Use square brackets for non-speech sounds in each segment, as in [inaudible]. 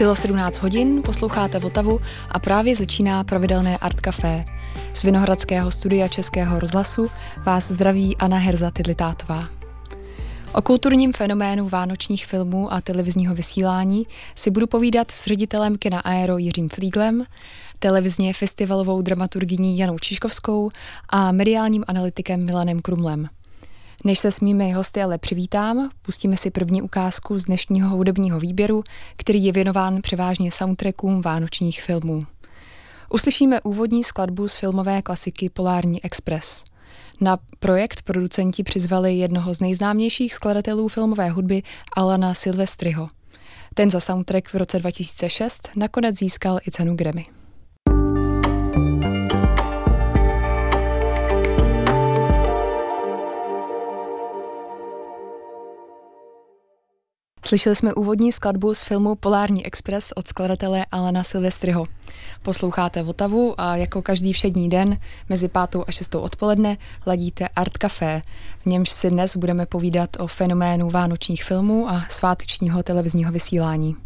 Bylo 17 hodin, posloucháte Vltavu a právě začíná pravidelné Art Café. Z Vinohradského studia Českého rozhlasu vás zdraví Anna Herza Tidlitátová. O kulturním fenoménu vánočních filmů a televizního vysílání si budu povídat s ředitelem kina Aero Jiřím Flíglem, televizně festivalovou dramaturgyní Janou Čižkovskou a mediálním analytikem Milanem Krumlem. Než se s mými hosty ale přivítám, pustíme si první ukázku z dnešního hudebního výběru, který je věnován převážně soundtrackům vánočních filmů. Uslyšíme úvodní skladbu z filmové klasiky Polární Express. Na projekt producenti přizvali jednoho z nejznámějších skladatelů filmové hudby Alana Silvestriho. Ten za soundtrack v roce 2006 nakonec získal i cenu Grammy. Slyšeli jsme úvodní skladbu z filmu Polární Express od skladatele Alana Silvestriho. Posloucháte Votavu a jako každý všední den mezi pátou a šestou odpoledne ladíte Art Café, v němž si dnes budeme povídat o fenoménu vánočních filmů a svátečního televizního vysílání.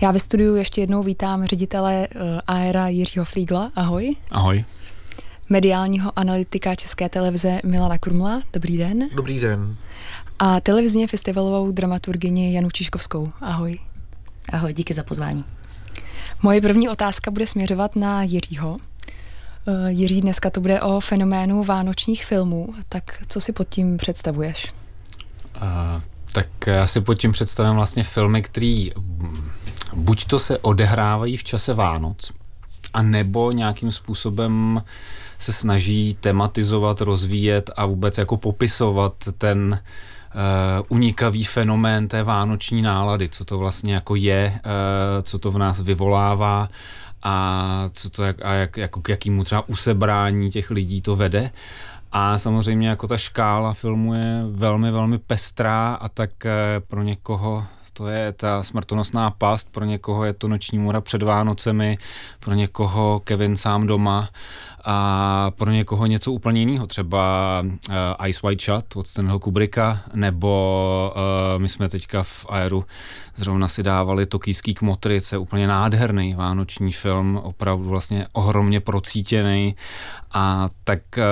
Já ve studiu ještě jednou vítám ředitele uh, Aera Jiřího Flígla. Ahoj. Ahoj. Mediálního analytika České televize Milana Krumla. Dobrý den. Dobrý den a televizně festivalovou dramaturgyni Janu Čižkovskou. Ahoj. Ahoj, díky za pozvání. Moje první otázka bude směřovat na Jiřího. Eh, Jiří, dneska to bude o fenoménu vánočních filmů, tak co si pod tím představuješ? Uh, tak já si pod tím představím vlastně filmy, které buď to se odehrávají v čase Vánoc, a nebo nějakým způsobem se snaží tematizovat, rozvíjet a vůbec jako popisovat ten uh, uh, unikavý fenomén té vánoční nálady, co to vlastně jako je, uh, co to v nás vyvolává a co to a jak, jako k jakýmu třeba usebrání těch lidí to vede. A samozřejmě jako ta škála filmu je velmi, velmi pestrá a tak uh, pro někoho to je ta smrtonosná past, pro někoho je to noční mora před Vánocemi, pro někoho Kevin sám doma a pro někoho něco úplně jiného, třeba uh, Ice White Shot od Stanleyho Kubricka, nebo uh, my jsme teďka v Aeru zrovna si dávali Tokijský je úplně nádherný vánoční film, opravdu vlastně ohromně procítěný a tak uh,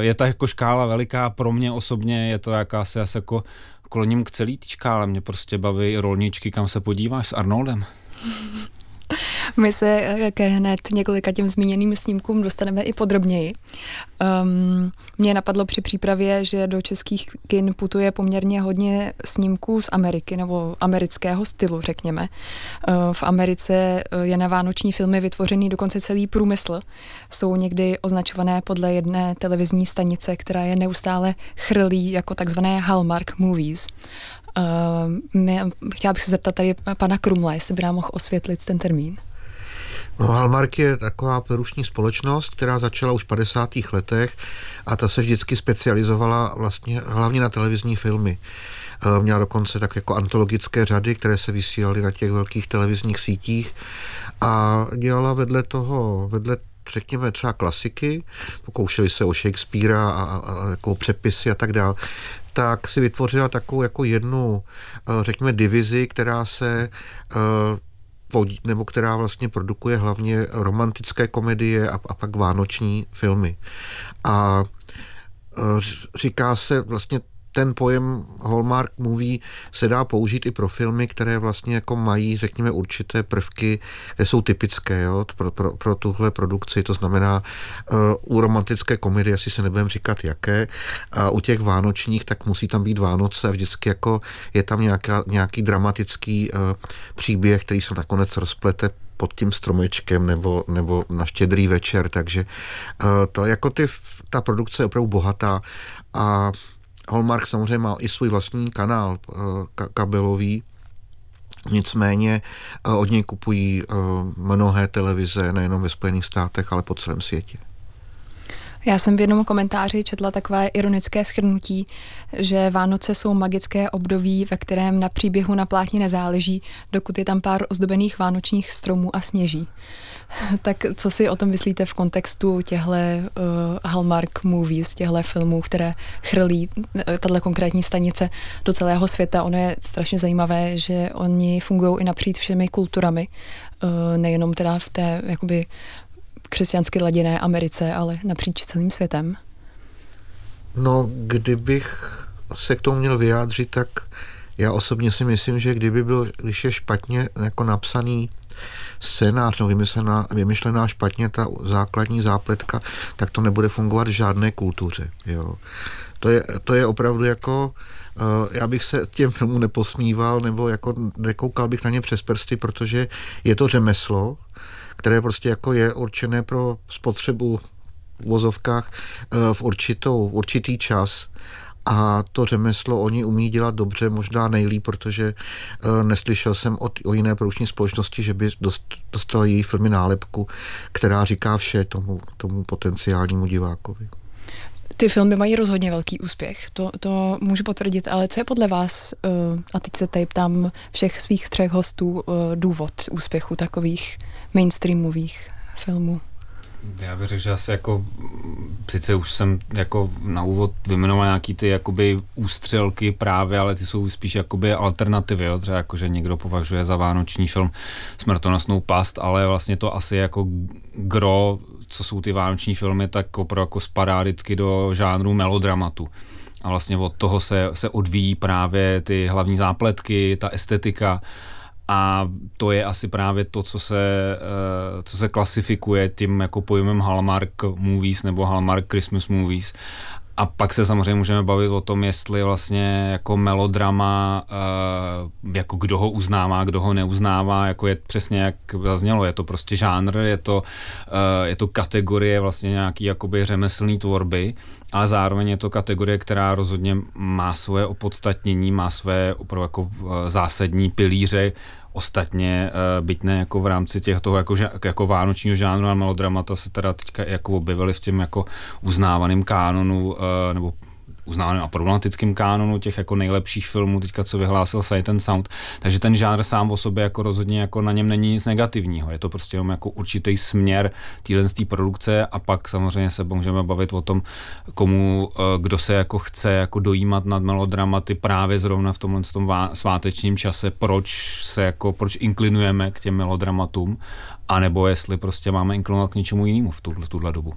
je ta jako škála veliká, pro mě osobně je to jakási asi jako kloním k celý té škále, mě prostě baví rolničky, kam se podíváš s Arnoldem. [laughs] My se eh, ke hned několika těm zmíněným snímkům dostaneme i podrobněji. Um, mě napadlo při přípravě, že do českých kin putuje poměrně hodně snímků z Ameriky nebo amerického stylu, řekněme. Uh, v Americe eh, je na vánoční filmy vytvořený dokonce celý průmysl. Jsou někdy označované podle jedné televizní stanice, která je neustále chrlí jako takzvané Hallmark movies. Uh, chtěla bych se zeptat tady pana Krumla, jestli by nám mohl osvětlit ten termín. No, Hallmark je taková perušní společnost, která začala už v 50. letech a ta se vždycky specializovala vlastně hlavně na televizní filmy. Eh, měla dokonce tak jako antologické řady, které se vysílaly na těch velkých televizních sítích a dělala vedle toho, vedle řekněme třeba klasiky, pokoušeli se o Shakespearea a, a, a jako přepisy a tak dále, tak si vytvořila takovou jako jednu, eh, řekněme, divizi, která se eh, nebo která vlastně produkuje hlavně romantické komedie a, a pak vánoční filmy. A eh, říká se vlastně ten pojem Hallmark movie se dá použít i pro filmy, které vlastně jako mají, řekněme, určité prvky, které jsou typické jo, pro, pro, pro tuhle produkci. To znamená, uh, u romantické komedie asi se nebudeme říkat jaké, a u těch vánočních, tak musí tam být Vánoce a vždycky jako je tam nějaká, nějaký dramatický uh, příběh, který se nakonec rozplete pod tím stromečkem nebo, nebo na štědrý večer, takže uh, to jako ty, ta produkce je opravdu bohatá a Hallmark samozřejmě má i svůj vlastní kanál eh, kabelový, Nicméně eh, od něj kupují eh, mnohé televize, nejenom ve Spojených státech, ale po celém světě. Já jsem v jednom komentáři četla takové ironické schrnutí, že Vánoce jsou magické období, ve kterém na příběhu na plátni nezáleží, dokud je tam pár ozdobených vánočních stromů a sněží. [laughs] tak co si o tom myslíte v kontextu těchto uh, Hallmark movies, těchto filmů, které chrlí uh, tato konkrétní stanice do celého světa? Ono je strašně zajímavé, že oni fungují i napříč všemi kulturami, uh, nejenom teda v té jakoby křesťansky laděné Americe, ale napříč celým světem? No, kdybych se k tomu měl vyjádřit, tak já osobně si myslím, že kdyby byl, když je špatně jako napsaný scénář nebo vymyslená, vymyšlená špatně ta základní zápletka, tak to nebude fungovat v žádné kultuře. Jo. To, je, to je opravdu jako, uh, já bych se těm filmům neposmíval nebo jako nekoukal bych na ně přes prsty, protože je to řemeslo, které prostě jako je určené pro spotřebu v vozovkách eh, v určitou, určitý čas a to řemeslo oni umí dělat dobře, možná nejlíp, protože uh, neslyšel jsem od, o jiné produkční společnosti, že by dost, dostala její filmy nálepku, která říká vše tomu, tomu potenciálnímu divákovi. Ty filmy mají rozhodně velký úspěch, to, to můžu potvrdit, ale co je podle vás, uh, a teď se tady ptám všech svých třech hostů, uh, důvod úspěchu takových mainstreamových filmů? Já bych řekl, že asi jako, sice už jsem jako na úvod vymenoval nějaký ty jakoby ústřelky právě, ale ty jsou spíš jakoby alternativy, jo? třeba jako, že někdo považuje za vánoční film Smrtonosnou past, ale vlastně to asi jako gro, co jsou ty vánoční filmy, tak opravdu jako spadá vždycky do žánru melodramatu. A vlastně od toho se, se odvíjí právě ty hlavní zápletky, ta estetika a to je asi právě to, co se, eh, co se klasifikuje tím jako pojmem Hallmark movies nebo Hallmark Christmas movies. A pak se samozřejmě můžeme bavit o tom, jestli vlastně jako melodrama, eh, jako kdo ho uznává, kdo ho neuznává, jako je přesně jak zaznělo, je to prostě žánr, je to, eh, je to kategorie vlastně nějaký jakoby řemeslný tvorby, ale zároveň je to kategorie, která rozhodně má svoje opodstatnění, má své opravdu jako eh, zásadní pilíře, Ostatně, byť ne jako v rámci těch toho jako, jako vánočního žánru a melodramata se teda teďka jako objevily v těm jako uznávaným kánonu nebo uznávaným a problematickým kánonu těch jako nejlepších filmů, teďka co vyhlásil Sight and Sound. Takže ten žánr sám o sobě jako rozhodně jako na něm není nic negativního. Je to prostě jenom jako určitý směr téhle produkce a pak samozřejmě se můžeme bavit o tom, komu, eh, kdo se jako chce jako dojímat nad melodramaty právě zrovna v tomhle tom svátečním čase, proč se jako, proč inklinujeme k těm melodramatům, anebo jestli prostě máme inklinovat k něčemu jinému v tuhle, tuhle dobu.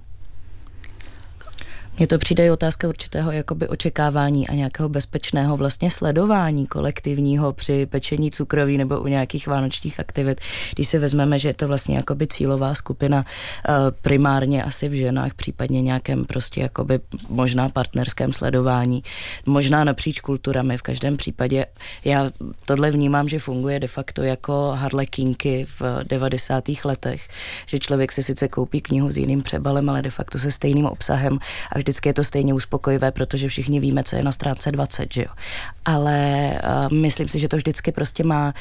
Mně to přijde i otázka určitého jakoby očekávání a nějakého bezpečného vlastně sledování kolektivního při pečení cukroví nebo u nějakých vánočních aktivit. Když si vezmeme, že je to vlastně jakoby cílová skupina eh, primárně asi v ženách, případně nějakém prostě jakoby možná partnerském sledování, možná napříč kulturami. V každém případě já tohle vnímám, že funguje de facto jako harlekinky v 90. letech, že člověk si sice koupí knihu s jiným přebalem, ale de facto se stejným obsahem a vždycky je to stejně uspokojivé, protože všichni víme, co je na stránce 20, že jo. Ale uh, myslím si, že to vždycky prostě má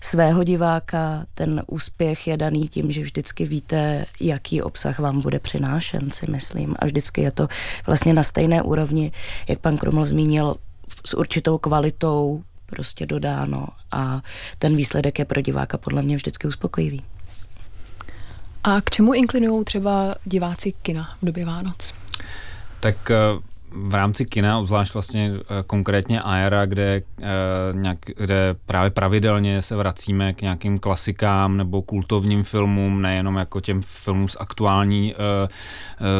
svého diváka, ten úspěch je daný tím, že vždycky víte, jaký obsah vám bude přinášen, si myslím. A vždycky je to vlastně na stejné úrovni, jak pan Kruml zmínil, s určitou kvalitou prostě dodáno a ten výsledek je pro diváka podle mě vždycky uspokojivý. A k čemu inklinují třeba diváci kina v době Vánoc? Tak eh, v rámci kina, obzvlášť vlastně eh, konkrétně Aera, kde, eh, nějak, kde právě pravidelně se vracíme k nějakým klasikám nebo kultovním filmům, nejenom jako těm filmům z aktuální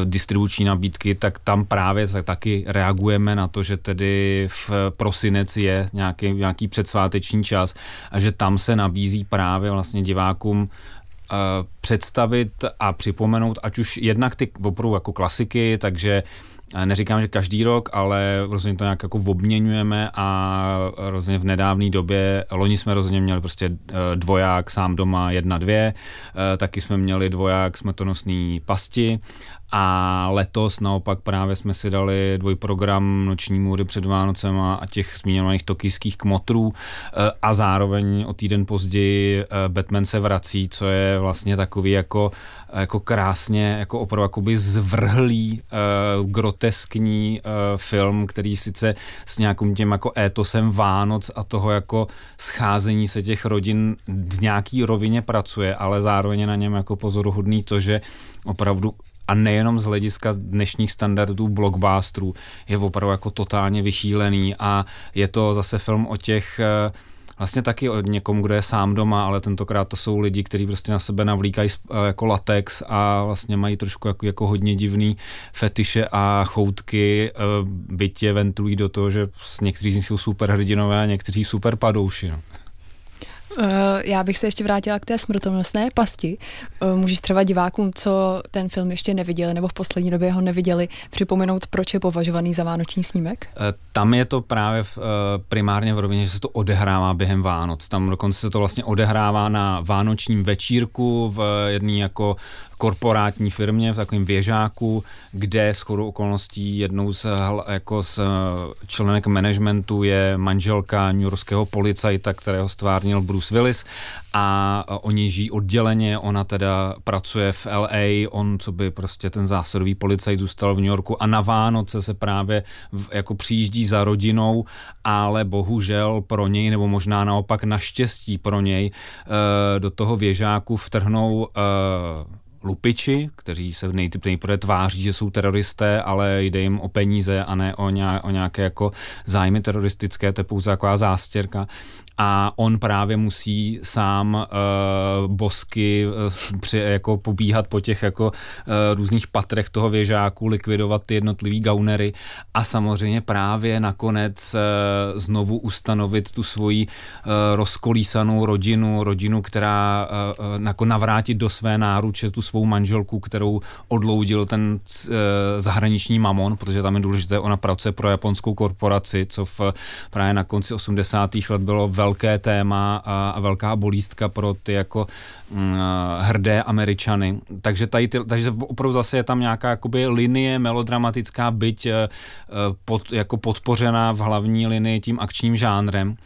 distribuční nabídky, tak tam právě taky reagujeme na to, že tedy v prosinec je nějaký, nějaký předsváteční čas a že tam se nabízí právě vlastně divákům představit a připomenout, ať už jednak ty opravdu jako klasiky, takže Neříkám, že každý rok, ale rozhodně to nějak jako obměňujeme a rozhodně v nedávné době, loni jsme rozhodně měli prostě dvoják sám doma jedna, dvě, taky jsme měli dvoják smrtonosný pasti a letos naopak právě jsme si dali dvojprogram Noční můry před Vánocem a těch zmíněných tokijských kmotrů. Eh, a zároveň o týden později eh, Batman se vrací, co je vlastně takový jako, jako krásně, jako opravdu jakoby zvrhlý, uh, groteskní film, který sice s nějakým tím jako étosem Vánoc a toho jako scházení se těch rodin v nějaký rovině pracuje, ale zároveň na něm jako pozoruhodný to, že opravdu a nejenom z hlediska dnešních standardů blockbusterů, je opravdu jako totálně vychýlený a je to zase film o těch eh, vlastně taky o někom, kdo je sám doma, ale tentokrát to jsou lidi, kteří prostě na sebe navlíkají eh, jako latex a vlastně mají trošku jako, jako hodně divný fetiše a choutky, eh, bytě ventilují do toho, že někteří z nich jsou super hrdinové a někteří super padouši. No. Eh, já bych se ještě vrátila k té smrtonosné pasti. Eh, můžeš třeba divákům, co ten film ještě neviděli nebo v poslední době ho neviděli, připomenout, proč je považovaný za vánoční snímek? Eh, tam je to právě v, primárně v rovině, že se to odehrává během Vánoc. Tam dokonce se to vlastně odehrává na vánočním večírku v jedné jako korporátní firmě, v takovém věžáku, kde s chodou okolností jednou z, jako z členek managementu je manželka newyorského policajta, kterého stvárnil Bruce Willis a oni žijí odděleně, ona teda pracuje v LA, on co by prostě ten zásadový policajt zůstal v New Yorku a na Vánoce se právě jako přijíždí za rodinou, ale bohužel pro něj, nebo možná naopak naštěstí pro něj, eh, do toho věžáku vtrhnou eh, lupiči, kteří se nejprve tváří, že jsou teroristé, ale jde jim o peníze a ne o, nějaké jako zájmy teroristické, to je pouze taková zástěrka a on právě musí sám uh, bosky uh, při, jako pobíhat po těch jako uh, různých patrech toho věžáku, likvidovat ty jednotlivý gaunery a samozřejmě právě nakonec uh, znovu ustanovit tu svoji uh, rozkolísanou rodinu, rodinu, která uh, jako navrátit do své náruče tu svou manželku, kterou odloudil ten uh, zahraniční mamon, protože tam je důležité, ona pracuje pro japonskou korporaci, co v, právě na konci 80. let bylo velmi velké téma a, a velká bolístka pro ty jako mm, hrdé Američany. Takže, tady ty, takže opravdu zase je tam nějaká jakoby linie melodramatická, byť e, pod, jako podpořená v hlavní linii tím akčním žánrem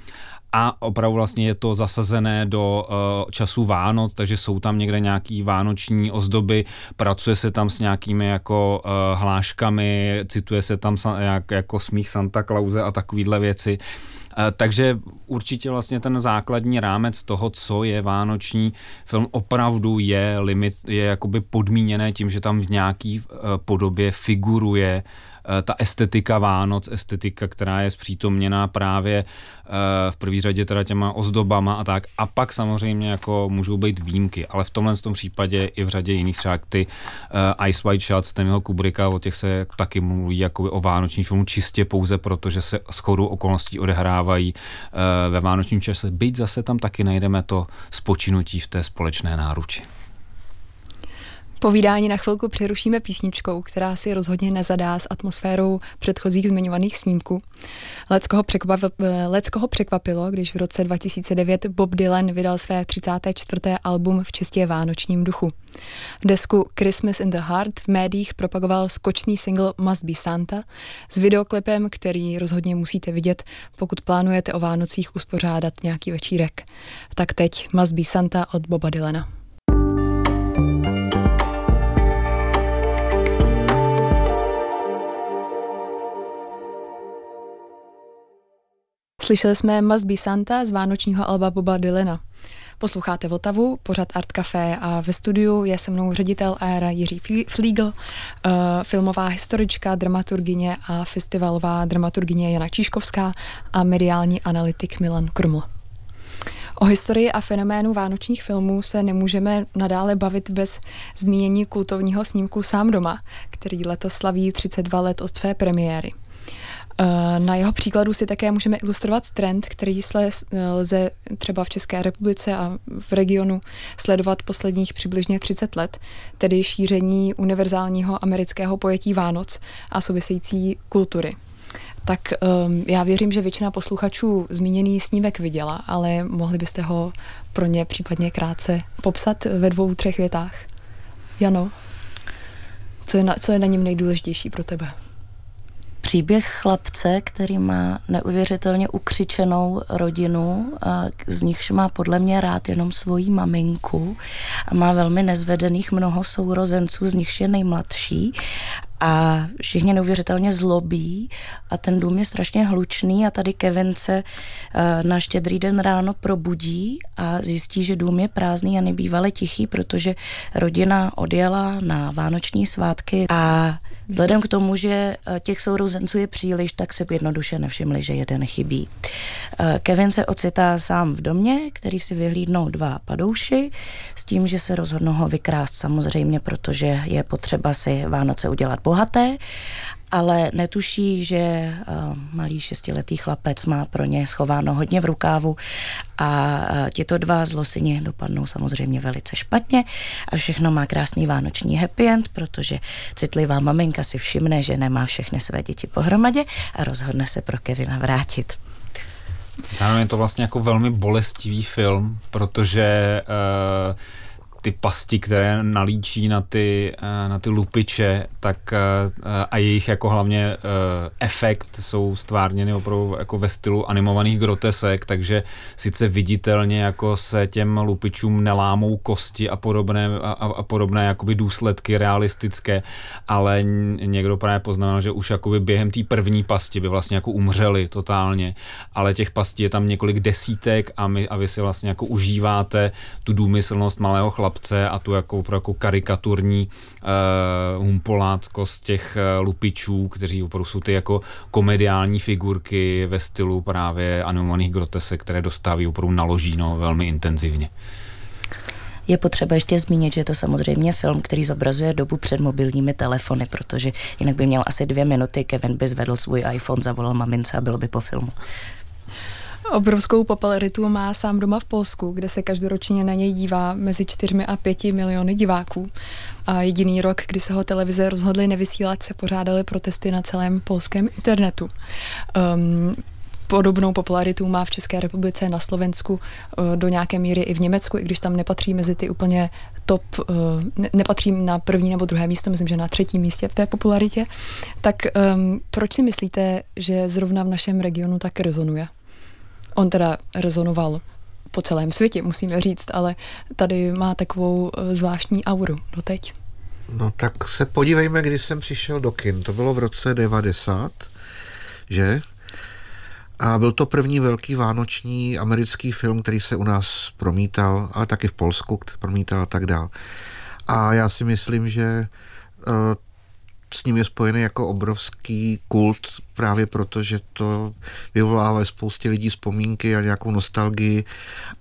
a opravdu vlastně je to zasazené do uh, času Vánoc, takže jsou tam někde nějaký vánoční ozdoby, pracuje se tam s nějakými jako uh, hláškami, cituje se tam jak, jako smích Santa Clause a takovýhle věci. Eh, takže určitě vlastně ten základní rámec toho, co je vánoční film, opravdu je limit, je jakoby podmíněné tím, že tam v nějaký eh, podobě figuruje ta estetika Vánoc, estetika, která je zpřítomněná právě eh, v první řadě teda těma ozdobama a tak. A pak samozřejmě jako můžou být výjimky, ale v tomhle tom případě i v řadě jiných třeba ty uh, Ice White Shots, Stanleyho Kubricka, o těch se taky mluví jako o vánoční filmu čistě pouze proto, že se s chodou okolností odehrávají ve vánočním čase. Byť zase tam taky najdeme to spočinutí v té společné náruči. Povídání na chvilku přerušíme písničkou, která si rozhodně nezadá s atmosférou předchozích zmiňovaných snímků. Leckoho překvapilo, Leckoho překvapilo, když v roce 2009 Bob Dylan vydal své 34. album v čistě vánočním duchu. Desku Christmas in the Heart v médiích propagoval skočný single Must Be Santa s videoklipem, který rozhodně musíte vidět, pokud plánujete o Vánocích uspořádat nějaký večírek. Tak teď Must Be Santa od Boba Dylana. Slyšeli jsme Must Be Santa z vánočního alba Boba Dylana. Posloucháte Votavu, pořad Art Café a ve studiu je se mnou ředitel Aera Jiří Fliegl, uh, filmová historička, dramaturgině a festivalová dramaturgině Jana Číškovská a mediální analytik Milan Kruml. O historii a fenoménu vánočních filmů se nemůžeme nadále bavit bez zmínění kultovního snímku Sám doma, který letos slaví 32 let od své premiéry. Eh, na jeho příkladu si také můžeme ilustrovat trend, který se lze třeba v České republice a v regionu sledovat posledních přibližně 30 let, tedy šíření univerzálního amerického pojetí Vánoc a související kultury. Tak um, já věřím, že většina posluchačů zmíněný snímek viděla, ale mohli byste ho pro ně případně krátce popsat ve dvou, třech větách. Jano, co je na, co je na něm nejdůležitější pro tebe? Příběh chlapce, který má neuvěřitelně ukřičenou rodinu, z nichž má podle mě rád jenom svoji maminku a má velmi nezvedených mnoho sourozenců, z nichž je nejmladší a všichni neuvěřitelně zlobí a ten dům je strašně hlučný a tady Kevin se eh, na štědrý den ráno probudí a zjistí, že dům je prázdný a nebývale tichý, protože rodina odjela na vánoční svátky a Vzhledem k tomu, že eh, těch sourozenců je příliš, tak se jednoduše nevšimli, že jeden chybí. Eh, Kevin se ocitá sám v domě, který si vyhlídnou dva padouši, s tím, že se rozhodnou ho vykrást samozřejmě, protože je potřeba si Vánoce udělat bohaté ale netuší, že uh, malý šestiletý chlapec má pro ně schováno hodně v rukávu a uh, těto dva zlosyni dopadnou samozřejmě velice špatně a všechno má krásný vánoční happy end, protože citlivá maminka si všimne, že nemá všechny své děti pohromadě a rozhodne se pro Kevina vrátit. Zároveň je to vlastně jako velmi bolestivý film, protože uh, ty pasti, které nalíčí na ty, eh, na ty lupiče, tak eh, a jejich jako hlavně eh, efekt jsou stvárněny opravdu jako ve stylu animovaných grotesek, takže sice viditelně jako se těm lupičům nelámou kosti a podobné, a, a podobné jakoby důsledky realistické, ale někdo právě poznamenal, že už jakoby během té první pasti by vlastně jako umřeli totálně, ale těch pastí je tam několik desítek a, my, a vy si vlastně jako užíváte tu důmyslnost malého chlapa chlapce a tu jako, jako karikaturní uh, humpolátkost těch uh, lupičů, kteří opravdu jsou ty jako komediální figurky ve stylu právě animovaných grotesek, které dostávají opravdu naložíno velmi intenzivně. Je potřeba ještě zmínit, že je to samozřejmě film, který zobrazuje dobu před mobilními telefony, protože jinak by měl asi dvě minuty, Kevin by zvedl svůj iPhone, zavolal mamince a bylo by po filmu. Obrovskou popularitu má sám doma v Polsku, kde se každoročně na něj dívá mezi 4 a 5 miliony diváků. A jediný rok, kdy se ho televize rozhodly nevysílat, se pořádaly protesty na celém polském internetu. Um, Podobnou popularitu má v České republice, na Slovensku, uh, do nějaké míry i v Německu, i když tam nepatří mezi ty úplně top, uh, nepatří na první nebo druhé místo, myslím, že na třetím místě v té popularitě. Tak um, proč si myslíte, že zrovna v našem regionu tak rezonuje? On teda rezonoval po celém světě, musíme říct, ale tady má takovou eh, zvláštní auru doteď. No tak se podívejme, kdy jsem přišel do kin. To bylo v roce 90, že? A byl to první velký vánoční americký film, který se u nás promítal, ale taky v Polsku promítal a tak dál. A já si myslím, že uh, s ním je spojený jako obrovský kult, právě proto, že to vyvolává spoustě lidí vzpomínky a nějakou nostalgii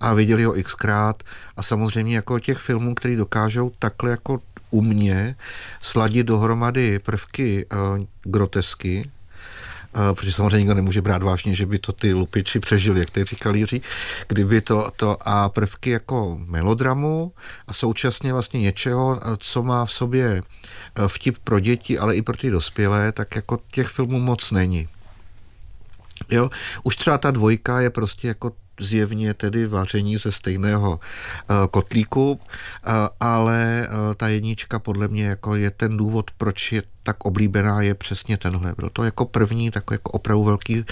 a viděli ho xkrát. A samozřejmě jako těch filmů, který dokážou takhle jako umě sladit dohromady prvky uh, grotesky, protože samozřejmě nikdo nemůže brát vážně, že by to ty lupiči přežili, jak tady říkal Jiří, kdyby to, to a prvky jako melodramu a současně vlastně něčeho, co má v sobě Eh, vtip pro děti, ale i pro ty dospělé, tak jako těch filmů moc není. Jo, už třeba ta dvojka je prostě jako zjevně tedy vaření ze stejného uh, kotlíku, uh, ale uh, ta jednička podle mě jako je ten důvod, proč je tak oblíbená, je přesně tenhle. Byl to jako první takový jako opravdu velký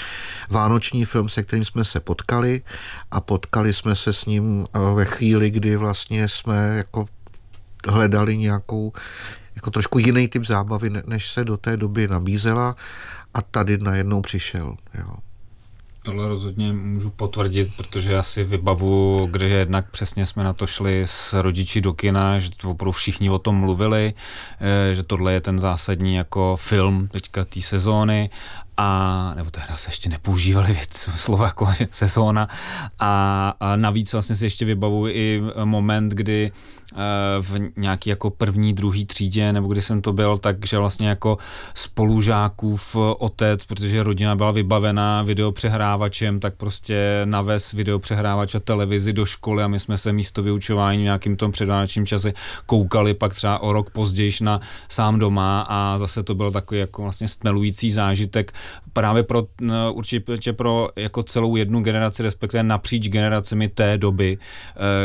vánoční film, se kterým jsme se potkali a potkali jsme se s ním ve chvíli, kdy vlastně jsme jako hledali nějakou jako trošku jiný typ zábavy, než se do té doby nabízela a tady najednou přišel. Jo. Tohle rozhodně můžu potvrdit, protože já si vybavu, kde jednak přesně jsme na to šli s rodiči do kina, že to opravdu všichni o tom mluvili, eh, že tohle je ten zásadní jako film teďka té sezóny a nebo tehdy se ještě nepoužívali věc, slova jako [laughs] sezóna. A, a navíc vlastně si ještě vybavuji i moment, kdy v nějaký jako první, druhý třídě, nebo kdy jsem to byl, takže vlastně jako spolužákův otec, protože rodina byla vybavená videopřehrávačem, tak prostě navez videopřehrávač a televizi do školy a my jsme se místo vyučování v nějakým tom předvánočním čase koukali pak třeba o rok později na sám doma a zase to byl takový jako vlastně stmelující zážitek právě pro no, určitě pro jako celou jednu generaci, respektive napříč generacemi té doby,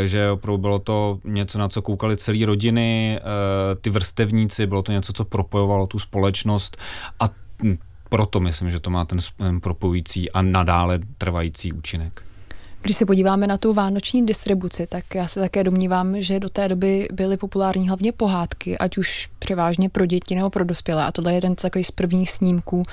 eh, že opravdu bylo to něco, na co koukali celé rodiny, eh, ty vrstevníci, bylo to něco, co propojovalo tu společnost a proto myslím, že to má ten propojující a nadále trvající účinek. Když se podíváme na tu vánoční distribuci, tak já se také domnívám, že do té doby byly populární hlavně pohádky, ať už převážně pro děti nebo pro dospělé. A tohle je jeden z takových z prvních snímků uh,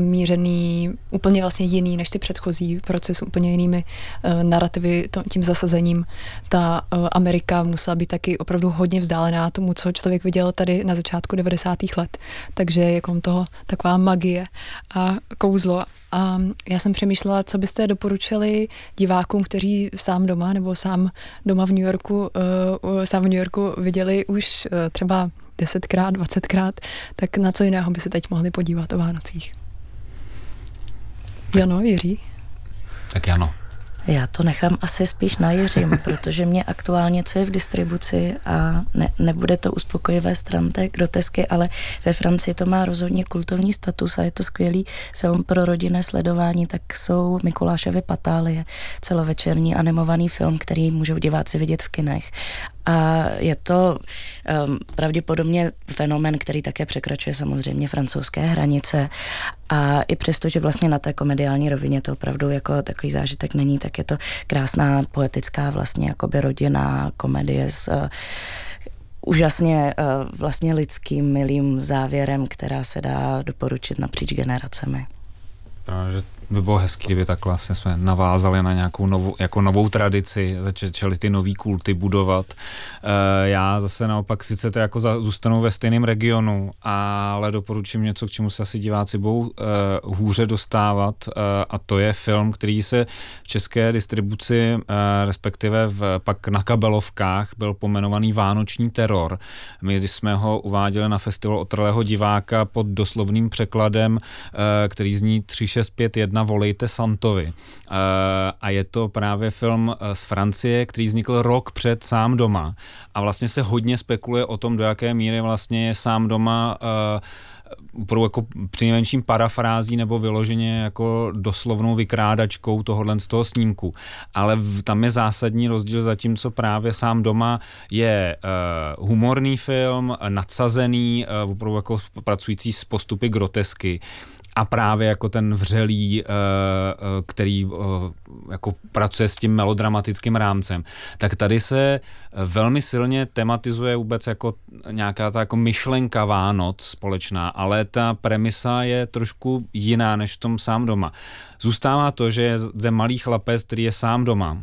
mířený úplně vlastně jiný než ty předchozí proces, úplně jinými uh, narrativy, tím zasazením. Ta uh, Amerika musela být taky opravdu hodně vzdálená tomu, co člověk viděl tady na začátku 90. let. Takže je kolem toho taková magie a kouzlo. A já jsem přemýšlela, co byste doporučili divákům, kteří sám doma nebo sám doma v New Yorku, uh, sám v New Yorku viděli už uh, třeba desetkrát, dvacetkrát, tak na co jiného by se teď mohli podívat o Vánocích? Jano, Jiří? Tak Jano. Já to nechám asi spíš na Jiřím, [laughs] protože mě aktuálně co je v distribuci a ne, nebude to uspokojivé stran té grotesky, ale ve Francii to má rozhodně kultovní status a je to skvělý film pro rodinné sledování, tak jsou Mikuláševy patálie, celovečerní animovaný film, který můžou diváci vidět v kinech. A je to um, pravděpodobně fenomen, který také překračuje samozřejmě francouzské hranice. A i přesto, že vlastně na té komediální rovině to opravdu jako takový zážitek není, tak je to krásná poetická vlastně jakoby rodinná komedie s uh, úžasně uh, vlastně lidským, milým závěrem, která se dá doporučit napříč generacemi. Právě, že by bylo hezký, kdyby takhle vlastně jsme navázali na nějakou novou, jako novou tradici, začali ty nový kulty budovat. E, já zase naopak sice to jako za, zůstanu ve stejném regionu, ale doporučím něco, k čemu se asi diváci budou e, hůře dostávat e, a to je film, který se v české distribuci, e, respektive v, pak na kabelovkách byl pomenovaný Vánoční teror. My, když jsme ho uváděli na festival otrlého diváka pod doslovným překladem, e, který zní 3651 jedna Volejte Santovi. Eh, a je to právě film eh, z Francie, který vznikl rok před Sám doma. A vlastně se hodně spekuluje o tom, do jaké míry vlastně je Sám doma uh, opravdu jako přinejmenším parafrází nebo vyloženě jako doslovnou vykrádačkou tohohle z toho snímku. Ale v, tam je zásadní rozdíl, zatímco právě sám doma je uh, humorný film, nadsazený, uh, opravdu jako pracující s postupy grotesky a právě jako ten vřelý, eh, eh, který eh, jako pracuje s tím melodramatickým rámcem, tak tady se velmi silně tematizuje vůbec jako nějaká ta jako myšlenka Vánoc společná, ale ta premisa je trošku jiná než v tom sám doma. Zůstává to, že je zde malý chlapec, který je sám doma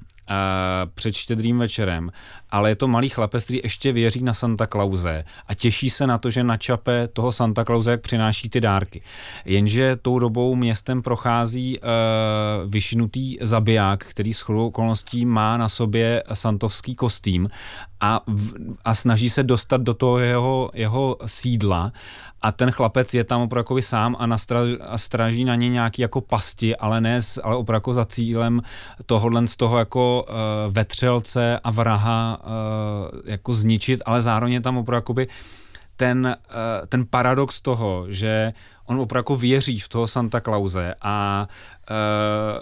před štědrým večerem, ale je to malý chlapec, který ještě věří na Santa Clause a těší se na to, že načape toho Santa Clause, jak přináší ty dárky. Jenže tou dobou městem prochází uh, vyšinutý zabiják, který s okolností má na sobě santovský kostým a, a snaží se dostat do toho jeho, jeho sídla a ten chlapec je tam opravdu jako sám a, nastra, a straží na ně nějaký jako pasti, ale ne, ale opravdu jako za cílem tohohle z toho jako uh, vetřelce a vraha uh, jako zničit, ale zároveň je tam opravdu jakoby ten, uh, ten paradox toho, že on opravdu jako věří v toho Santa Clause a uh,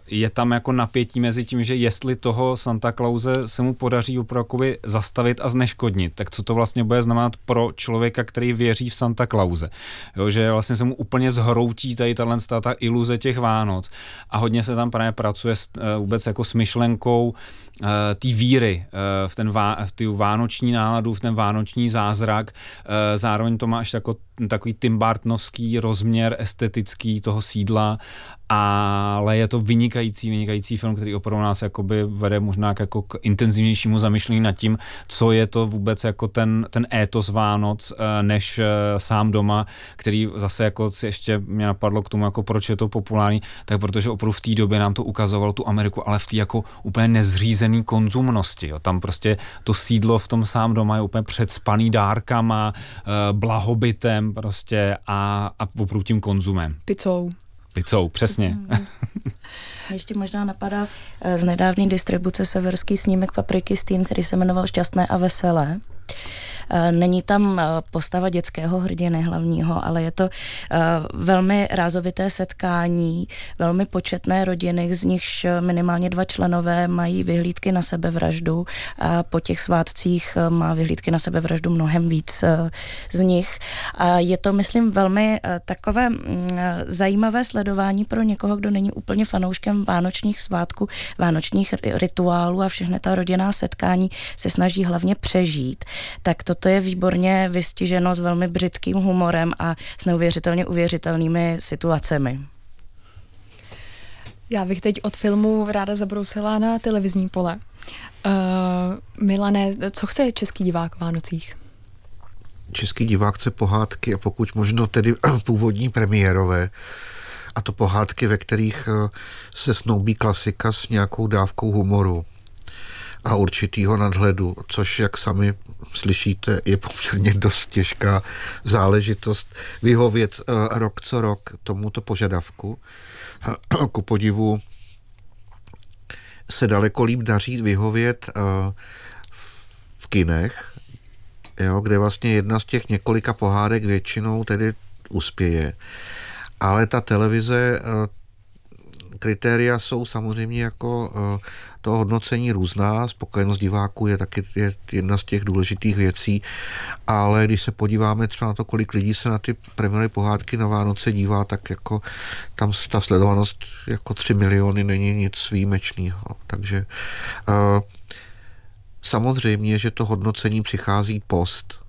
je tam jako napětí mezi tím, že jestli toho Santa Clause se mu podaří opravdu zastavit a zneškodnit, tak co to vlastně bude znamenat pro člověka, který věří v Santa Clause. Jo, že vlastně se mu úplně zhroutí tady tato ta iluze těch Vánoc a hodně se tam právě pracuje s, uh, vůbec jako s myšlenkou uh, té víry v ten vá, v ty vánoční náladu, v ten vánoční zázrak. Zároveň to má až jako takový Tim Bartonovský rozměr estetický toho sídla ale je to vynikající, vynikající film, který opravdu nás jakoby vede možná jako k intenzivnějšímu zamyšlení nad tím, co je to vůbec jako ten, ten étos Vánoc, eh, než eh, sám doma, který zase jako si ještě mě napadlo k tomu, jako proč je to populární, tak protože opravdu v té době nám to ukazovalo tu Ameriku, ale v té jako úplně nezřízený konzumnosti. Jo. Tam prostě to sídlo v tom sám doma je úplně předspaný dárkama, eh, blahobytem prostě a, a opravdu tím konzumem. Pizzou. Pizzou, přesně. Mm. Ještě možná napadá eh, z nedávné distribuce severský snímek Papriky Steam, který se jmenoval Šťastné a veselé. Eh, není tam eh, postava dětského hrdiny hlavního, ale je to eh, velmi rázovité setkání, velmi početné rodiny, z nichž minimálně dva členové mají vyhlídky na sebevraždu a po těch svátcích má vyhlídky na sebevraždu mnohem víc z nich. A je to, myslím, velmi takové mm, zajímavé sledování pro někoho, kdo není úplně fanouškem vánočních svátků, vánočních rituálů a všechny ta rodinná setkání se snaží hlavně přežít. Tak to to je výborně vystiženo s velmi břitkým humorem a s neuvěřitelně uvěřitelnými situacemi. Já bych teď od filmu ráda zabrousila na televizní pole. Uh, Milané, co chce český divák v Vánocích? Český divák chce pohádky a pokud možno tedy [clears throat] původní premiérové, a to pohádky, ve kterých eh, se snoubí klasika s nějakou dávkou humoru a určitýho nadhledu, což, jak sami slyšíte, je poměrně dost těžká záležitost vyhovět uh, rok co rok tomuto požadavku. Ku podivu se daleko líp daří vyhovět uh, v kinech, jo, kde vlastně jedna z těch několika pohádek většinou tedy uspěje. Ale ta televize kritéria jsou samozřejmě jako eh, to hodnocení různá, spokojenost diváků je taky je jedna z těch důležitých věcí, ale když se podíváme třeba na to, kolik lidí se na ty premiéry pohádky na Vánoce dívá, tak jako tam ta sledovanost jako 3 miliony není nic výjimečného. Takže uh, samozřejmě, že to hodnocení přichází post,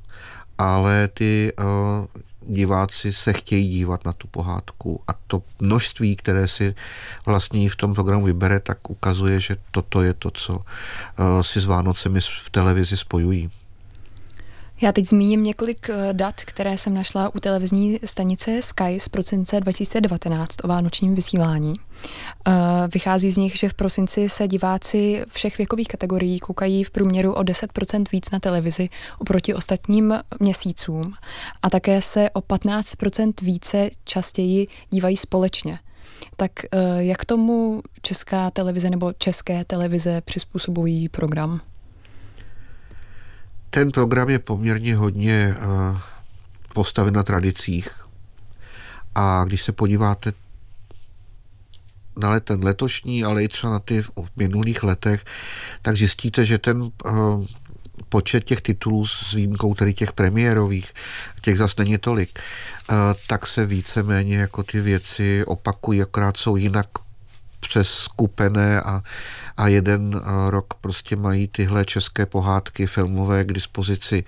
ale ty uh, diváci se chtějí dívat na tu pohádku a to množství, které si vlastně v tom programu vybere, tak ukazuje, že toto je to, co uh, si s Vánocemi v televizi spojují. Já teď zmíním několik eh, dat, které jsem našla u televizní stanice Sky z prosince 2019 o vánočním vysílání. Eh, vychází z nich, že v prosinci se diváci všech věkových kategorií koukají v průměru o 10% víc na televizi oproti ostatním měsícům a také se o 15% více častěji dívají společně. Tak eh, jak tomu česká televize nebo české televize přizpůsobují program? Ten program je poměrně hodně uh, postaven na tradicích. A když se podíváte na ten letošní, ale i třeba na ty v minulých letech, tak zjistíte, že ten uh, počet těch titulů s výjimkou tedy těch premiérových, těch zase není tolik, uh, tak se víceméně jako ty věci opakují, akorát jsou jinak přeskupené a, a jeden eh, rok prostě mají tyhle české pohádky filmové k dispozici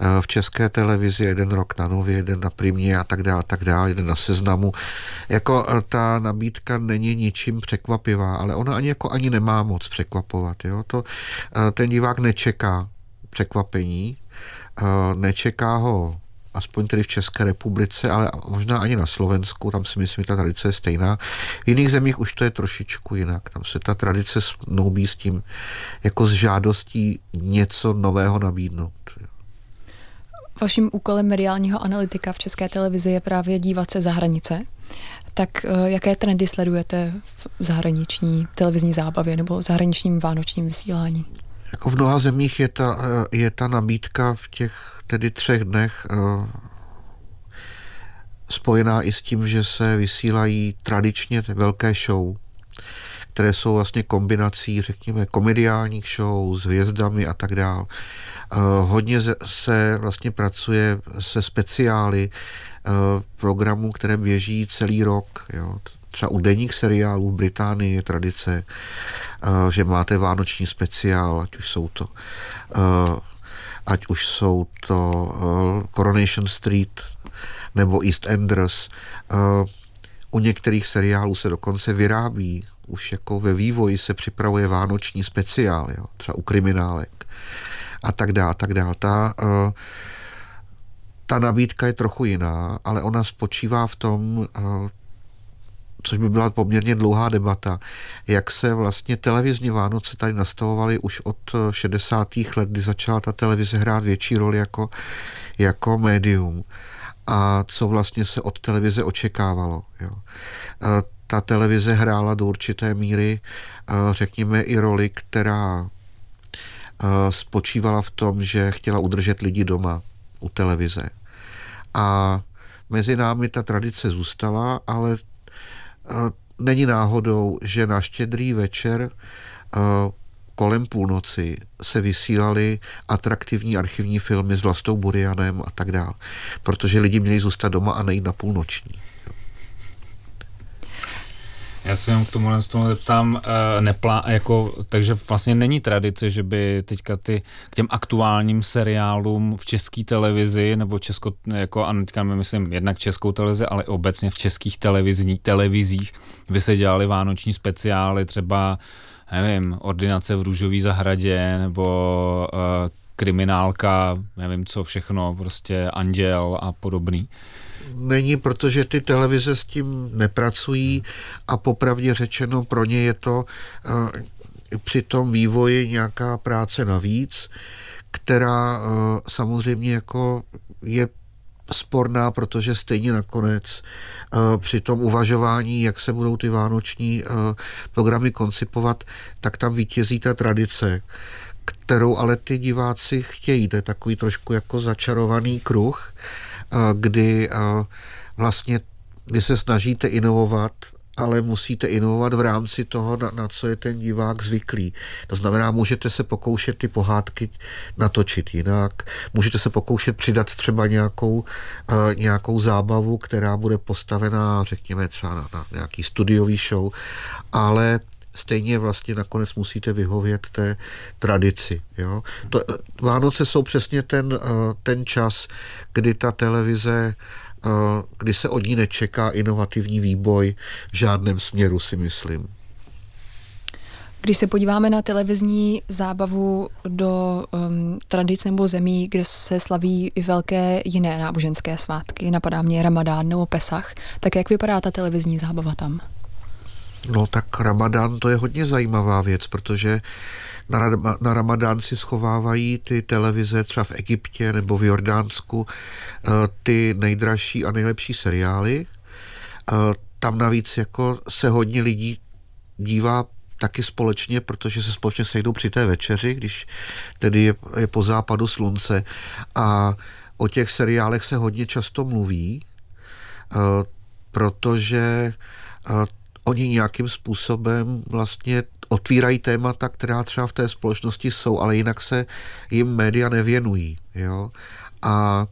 eh, v české televizi, jeden rok na Nově, jeden na Primě a tak dále, a tak dále, jeden na Seznamu. Jako eh, ta nabídka není ničím překvapivá, ale ona ani jako ani nemá moc překvapovat. Jo? To, ten divák nečeká překvapení, nečeká ho aspoň tedy v České republice, ale možná ani na Slovensku, tam si myslím, že ta tradice je stejná. V jiných zemích už to je trošičku jinak. Tam se ta tradice snoubí s tím, jako s žádostí něco nového nabídnout. Vaším úkolem mediálního analytika v České televizi je právě dívat se za hranice. Tak eh, jaké trendy sledujete v zahraniční televizní zábavě nebo zahraničním vánočním vysílání? Jako v mnoha zemích je ta, eh, je ta nabídka v těch tedy třech dnech eh, spojená i s tím, že se vysílají tradičně velké show, které jsou vlastně kombinací, řekněme, komediálních show s hvězdami a tak dále. Hodně se vlastně pracuje se speciály eh, programů, které běží celý rok. Jo. Třeba u denních seriálů v Británii je tradice, eh, že máte vánoční speciál, ať už jsou to ať už jsou to uh, Coronation Street nebo East Enders. Uh, U některých seriálů se dokonce vyrábí, už jako ve vývoji se připravuje vánoční speciál, jo, třeba u kriminálek a tak dále, tak dále. Ta, uh, ta nabídka je trochu jiná, ale ona spočívá v tom, což by byla poměrně dlouhá debata, jak se vlastně televizní Vánoce tady nastavovaly už od 60. let, kdy začala ta televize hrát větší roli jako, jako médium a co vlastně se od televize očekávalo. Jo. Ta televize hrála do určité míry, řekněme, i roli, která spočívala v tom, že chtěla udržet lidi doma u televize. A mezi námi ta tradice zůstala, ale není náhodou, že na štědrý večer kolem půlnoci se vysílaly atraktivní archivní filmy s Vlastou Burianem a tak dále, protože lidi měli zůstat doma a nejít na půlnoční. Já se jenom k tomu, tomu zeptám, uh, neplá, jako, takže vlastně není tradice, že by teďka ty k těm aktuálním seriálům v české televizi, nebo česko, jako, a teďka myslím jednak českou televizi, ale obecně v českých televizní, televizích by se dělali vánoční speciály, třeba, nevím, ordinace v Růžové zahradě, nebo uh, kriminálka, nevím co všechno, prostě Anděl a podobný není, protože ty televize s tím nepracují a popravdě řečeno pro ně je to uh, při tom vývoji nějaká práce navíc, která uh, samozřejmě jako je sporná, protože stejně nakonec uh, při tom uvažování, jak se budou ty vánoční programy koncipovat, tak tam vítězí ta tradice, kterou ale ty diváci chtějí. To je takový trošku jako začarovaný kruh. Kdy vlastně vy se snažíte inovovat, ale musíte inovovat v rámci toho, na, na co je ten divák zvyklý. To znamená, můžete se pokoušet ty pohádky natočit jinak, můžete se pokoušet přidat třeba nějakou, uh, nějakou zábavu, která bude postavená, řekněme, třeba na, na nějaký studiový show, ale stejně vlastně nakonec musíte vyhovět té tradici. Jo? To, Vánoce jsou přesně ten, eh, ten čas, kdy ta televize eh, kdy se od ní nečeká inovativní výboj v žádném směru, si myslím. Když se podíváme na televizní zábavu do um, tradic nebo zemí, kde se slaví i velké jiné náboženské svátky, napadá mě Ramadán nebo Pesach, tak jak vypadá ta televizní zábava tam? No tak Ramadán to je hodně zajímavá věc, protože na, na Ramadán si schovávají ty televize třeba v Egyptě nebo v Jordánsku eh, ty nejdražší a nejlepší seriály. Eh, tam navíc jako se hodně lidí dívá taky společně, protože se společně sejdou při té večeři, když tedy je, je po západu slunce a o těch seriálech se hodně často mluví, eh, protože oni nějakým způsobem vlastně otvírají témata, která třeba v té společnosti jsou, ale jinak se jim média nevěnují. Jo? A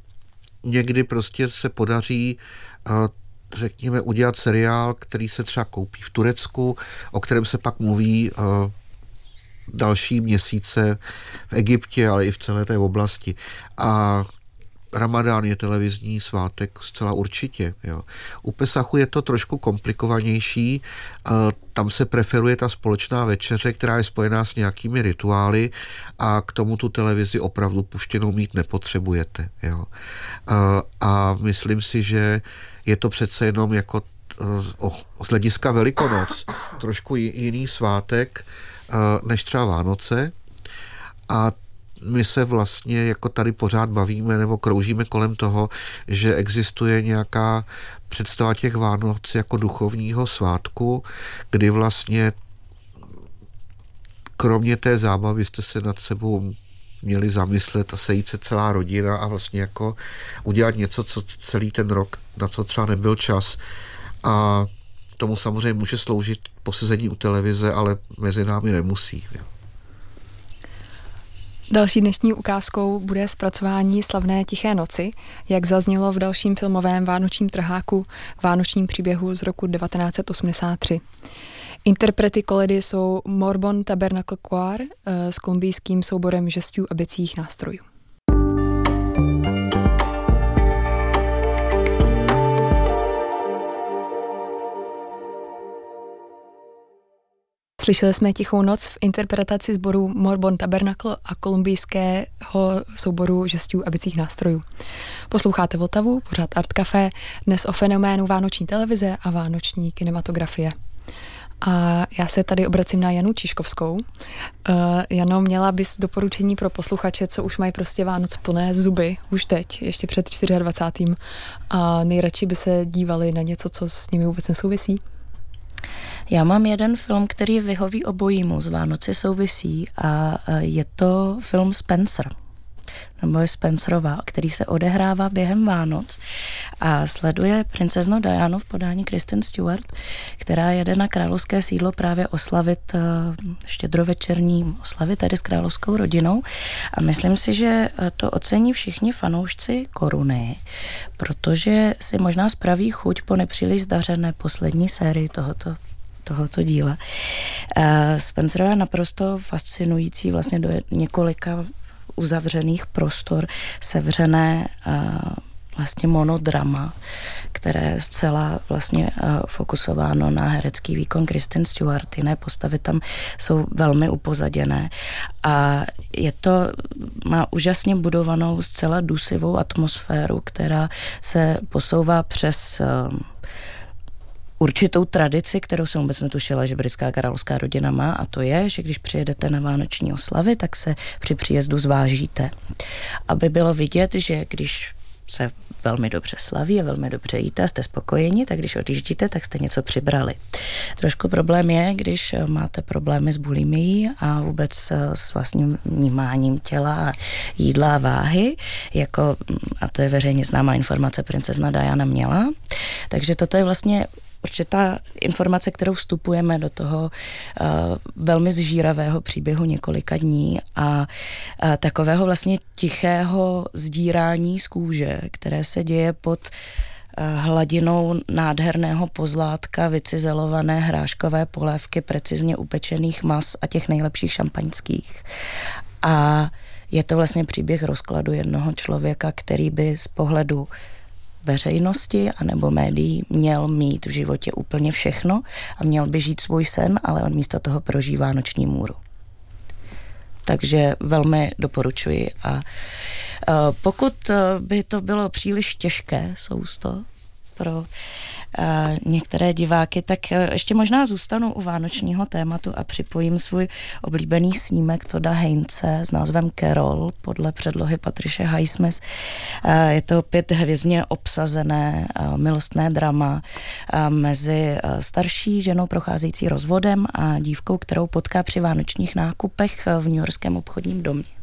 někdy prostě se podaří řekněme, udělat seriál, který se třeba koupí v Turecku, o kterém se pak mluví další měsíce v Egyptě, ale i v celé té oblasti. A Ramadán je televizní svátek zcela určitě. Jo. U Pesachu je to trošku komplikovanější. Tam se preferuje ta společná večeře, která je spojená s nějakými rituály a k tomu tu televizi opravdu puštěnou mít nepotřebujete. Jo. A myslím si, že je to přece jenom jako z hlediska Velikonoc trošku jiný svátek než třeba Vánoce. A my se vlastně jako tady pořád bavíme nebo kroužíme kolem toho, že existuje nějaká představa těch Vánoc jako duchovního svátku, kdy vlastně kromě té zábavy jste se nad sebou měli zamyslet a sejít se celá rodina a vlastně jako udělat něco, co celý ten rok, na co třeba nebyl čas. A tomu samozřejmě může sloužit posezení u televize, ale mezi námi nemusí. Jo. Další dnešní ukázkou bude zpracování slavné Tiché noci, jak zaznělo v dalším filmovém vánočním trháku Vánočním příběhu z roku 1983. Interprety koledy jsou Morbon Tabernacle Choir eh, s kolumbijským souborem žestů a bicích nástrojů. Slyšeli jsme Tichou noc v interpretaci sboru Morbon Tabernacle a kolumbijského souboru žestů a bicích nástrojů. Posloucháte Vltavu, pořád Art Café, dnes o fenoménu vánoční televize a vánoční kinematografie. A já se tady obracím na Janu Čiškovskou. Uh, Jano, měla bys doporučení pro posluchače, co už mají prostě Vánoc plné zuby, už teď, ještě před 24. A nejradši by se dívali na něco, co s nimi vůbec nesouvisí? Já mám jeden film, který vyhoví obojímu, z Vánoci souvisí a je to film Spencer. Nebo je Spencerová, který se odehrává během Vánoc a sleduje princeznu Dianu v podání Kristen Stewart, která jede na královské sídlo právě oslavit uh, štědrovečerní oslavy tady s královskou rodinou. A myslím si, že to ocení všichni fanoušci koruny, protože si možná spraví chuť po nepříliš zdařené poslední sérii tohoto tohoto díla. Spencerová je naprosto fascinující vlastně do několika uzavřených prostor sevřené vlastně monodrama, které je zcela vlastně fokusováno na herecký výkon Kristen Stewart. Jiné postavy tam jsou velmi upozaděné a je to, má úžasně budovanou zcela dusivou atmosféru, která se posouvá přes určitou tradici, kterou jsem vůbec netušila, že britská královská rodina má a to je, že když přijedete na vánoční oslavy, tak se při příjezdu zvážíte. Aby bylo vidět, že když se velmi dobře slaví a velmi dobře jíte a jste spokojeni, tak když odjíždíte, tak jste něco přibrali. Trošku problém je, když máte problémy s bulimií a vůbec s vlastním vnímáním těla, jídla a váhy, jako, a to je veřejně známá informace, princezna Diana měla. Takže toto je vlastně určitá informace, kterou vstupujeme do toho uh, velmi zžíravého příběhu několika dní a uh, takového vlastně tichého zdírání z kůže, které se děje pod uh, hladinou nádherného pozlátka, vycizelované hráškové polévky, precizně upečených mas a těch nejlepších šampaňských. A je to vlastně příběh rozkladu jednoho člověka, který by z pohledu veřejnosti anebo médií měl mít v životě úplně všechno a měl by žít svůj sen, ale on místo toho prožívá noční můru. Takže velmi doporučuji. A uh, pokud by to bylo příliš těžké sousto pro některé diváky, tak e, ještě možná zůstanu u vánočního tématu a připojím svůj oblíbený snímek Toda Heinze s názvem Carol podle předlohy Patriše Highsmith. Je to opět hvězdně obsazené milostné drama mezi starší ženou procházející rozvodem a dívkou, kterou potká při vánočních nákupech v New Yorkském obchodním domě.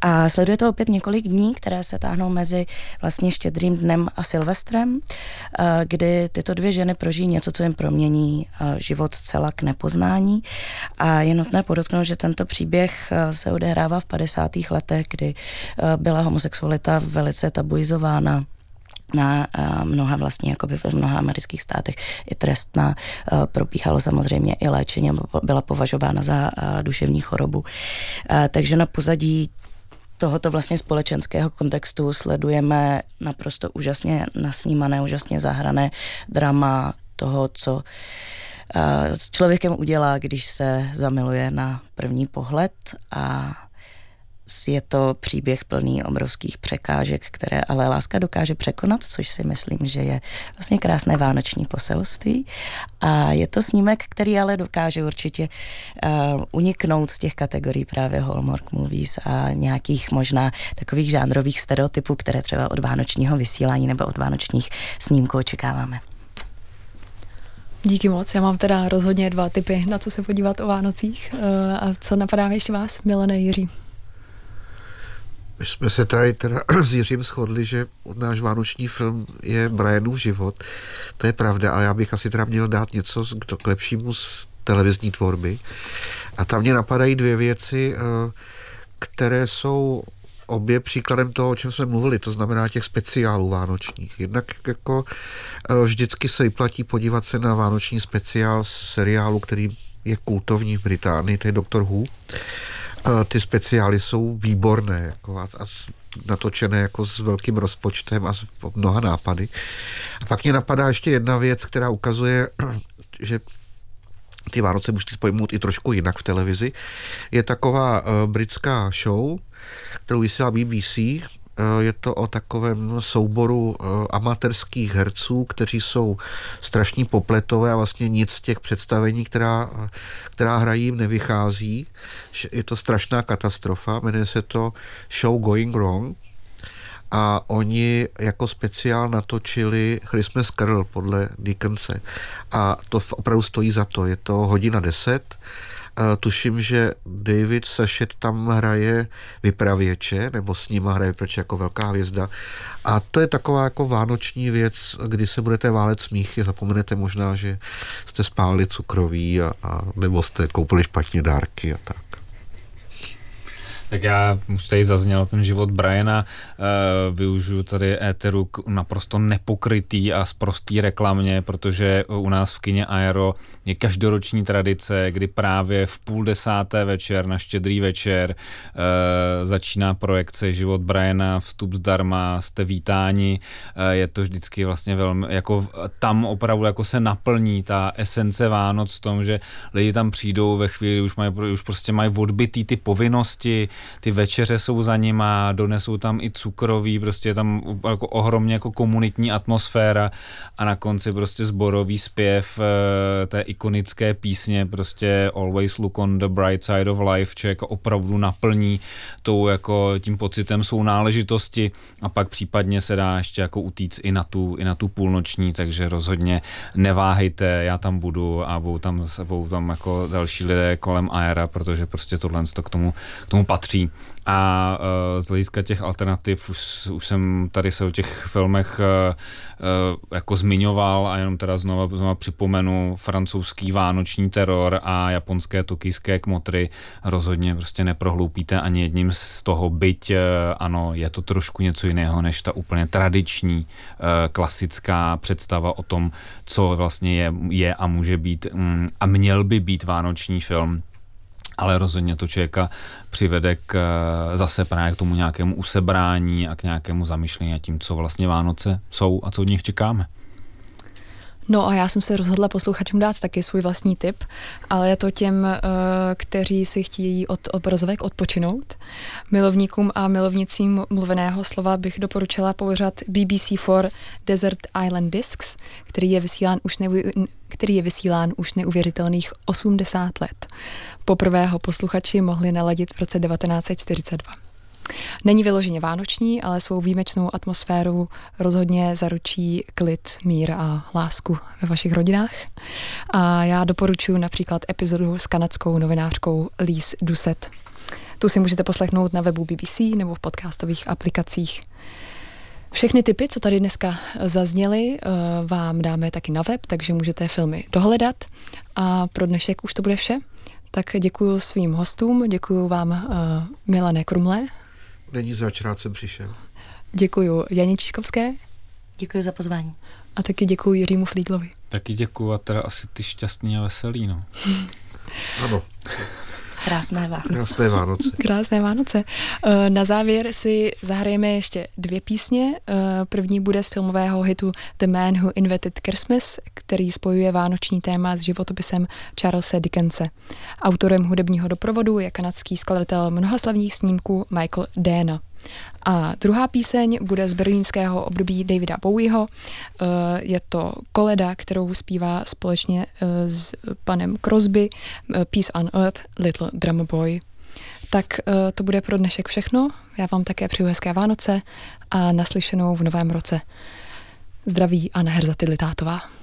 A sleduje to opět několik dní, které se táhnou mezi vlastně štědrým dnem a Silvestrem, eh, kdy tyto dvě ženy prožijí něco, co jim promění eh, život zcela k nepoznání. A je nutné podotknout, že tento příběh eh, se odehrává v 50. letech, kdy byla homosexualita velice tabuizována na mnoha vlastně, jakoby v mnoha amerických státech i trestná, probíhalo samozřejmě i léčení, byla považována za duševní chorobu. Takže na pozadí tohoto vlastně společenského kontextu sledujeme naprosto úžasně nasnímané, úžasně zahrané drama toho, co s člověkem udělá, když se zamiluje na první pohled a je to příběh plný obrovských překážek, které ale láska dokáže překonat, což si myslím, že je vlastně krásné vánoční poselství. A je to snímek, který ale dokáže určitě uh, uniknout z těch kategorií právě Hallmark movies a nějakých možná takových žánrových stereotypů, které třeba od vánočního vysílání nebo od vánočních snímků očekáváme. Díky moc. Já mám teda rozhodně dva typy, na co se podívat o Vánocích. Uh, a co napadá ještě vás, Milené Jiří? My jsme se tady teda [clears throat] s Jiřím shodli, že náš vánoční film je Brianův život. To je pravda, ale já bych asi teda měl dát něco k lepšímu z televizní tvorby. A tam mě napadají dvě věci, eh, které jsou obě příkladem toho, o čem jsme mluvili, to znamená těch speciálů vánočních. Jednak jako eh, vždycky se vyplatí podívat se na vánoční speciál seriálu, který je kultovní v Británii, to je Doctor Who ty speciály jsou výborné jako a, a natočené jako s velkým rozpočtem a s mnoha nápady. A pak mě napadá ještě jedna věc, která ukazuje, [clears throat] že ty Vánoce můžete pojmout i trošku jinak v televizi. Je taková uh, britská show, kterou vysílá BBC, je to o takovém souboru eh, amatérských herců, kteří jsou strašní popletové a vlastně nic z těch představení, která, která hrají, jim nevychází. Je to strašná katastrofa, jmenuje se to Show Going Wrong a oni jako speciál natočili Christmas Carol podle Dickense a to opravdu stojí za to. Je to hodina deset tuším, že David Sashet tam hraje vypravěče, nebo s ním hraje vypravěče jako velká hvězda. A to je taková jako vánoční věc, kdy se budete válet smíchy, zapomenete možná, že jste spálili cukroví a, a nebo jste koupili špatně dárky a tak. Tak já už tady zazněl ten život Briana, uh, využiju tady éteru k naprosto nepokrytý a sprostý reklamě, protože u nás v kině Aero je každoroční tradice, kdy právě v půl desáté večer na štědrý večer uh, začíná projekce Život Briana, vstup zdarma, jste vítáni, uh, je to vždycky vlastně velmi, jako tam opravdu jako se naplní ta esence Vánoc v tom, že lidi tam přijdou ve chvíli, už, mají, už prostě mají odbitý ty povinnosti, ty večeře jsou za nima, donesou tam i cukroví, prostě je tam jako ohromně jako komunitní atmosféra a na konci prostě zborový zpěv eh, té ikonické písně prostě Always look on the bright side of life, člověk jako opravdu naplní tou jako tím pocitem svou náležitosti a pak případně se dá ještě jako utíct i na tu, i na tu půlnoční, takže rozhodně neváhejte, já tam budu a budou tam, budou tam jako další lidé kolem Aera, protože prostě tohle to k tomu, k tomu patří patří. A uh, z hlediska těch alternativ už, už jsem tady se o těch filmech uh, uh, jako zmiňoval a jenom teda znova, znova připomenu francouzský vánoční teror a japonské tokijské kmotry. Rozhodně prostě neprohloupíte ani jedním z toho, byť uh, ano, je to trošku něco jiného než ta úplně tradiční uh, klasická představa o tom, co vlastně je, je a může být um, a měl by být vánoční film ale rozhodně to člověka přivede k eh, zase právě k tomu nějakému usebrání a k nějakému zamýšlení a tím, co vlastně Vánoce jsou a co od nich čekáme. No a já jsem se rozhodla posluchačům dát taky svůj vlastní tip, ale je to těm, eh, kteří si chtějí od obrazovek odpočinout. Milovníkům a milovnicím mluveného slova bych doporučila pořad BBC4 Desert Island Discs, který je vysílán už, neuvěř, který je vysílán už neuvěřitelných 80 let. Poprvé ho posluchači mohli naladit v roce 1942. Není vyloženě vánoční, ale svou výjimečnou atmosféru rozhodně zaručí klid, mír a lásku ve vašich rodinách. A já doporučuji například epizodu s kanadskou novinářkou Lise Duset. Tu si můžete poslechnout na webu BBC nebo v podcastových aplikacích. Všechny typy, co tady dneska zazněly, eh, vám dáme taky na web, takže můžete filmy dohledat. A pro dnešek už to bude vše. Tak děkuji svým hostům, děkuji vám uh, Milané Krumle. Není zač, rád jsem přišel. Děkuji Janě Čiškovské. Děkuji za pozvání. A taky děkuji Jiřímu Flíglovi. Taky děkuji a teda asi ty šťastný a veselý, no. ano. Krásné Vánoce. Krásné Vánoce. Krásné Vánoce. Eh, na závěr si zahrajeme ještě dvě písně. Eh, první bude z filmového hitu The Man Who Invented Christmas, který spojuje vánoční téma s životopisem Charlesa Dickense. Autorem hudebního doprovodu je kanadský skladatel mnoha slavných snímků Michael Dana. A druhá píseň bude z berlínského období Davida Bowieho. Eh, je to koleda, kterou zpívá společně eh, s panem Crosby, eh, Peace on Earth, Little Drummer Boy. Tak to bude pro dnešek všechno. Já vám také přeju hezké Vánoce a naslyšenou v novém roce. Zdraví Anna Herza Lidlitátová.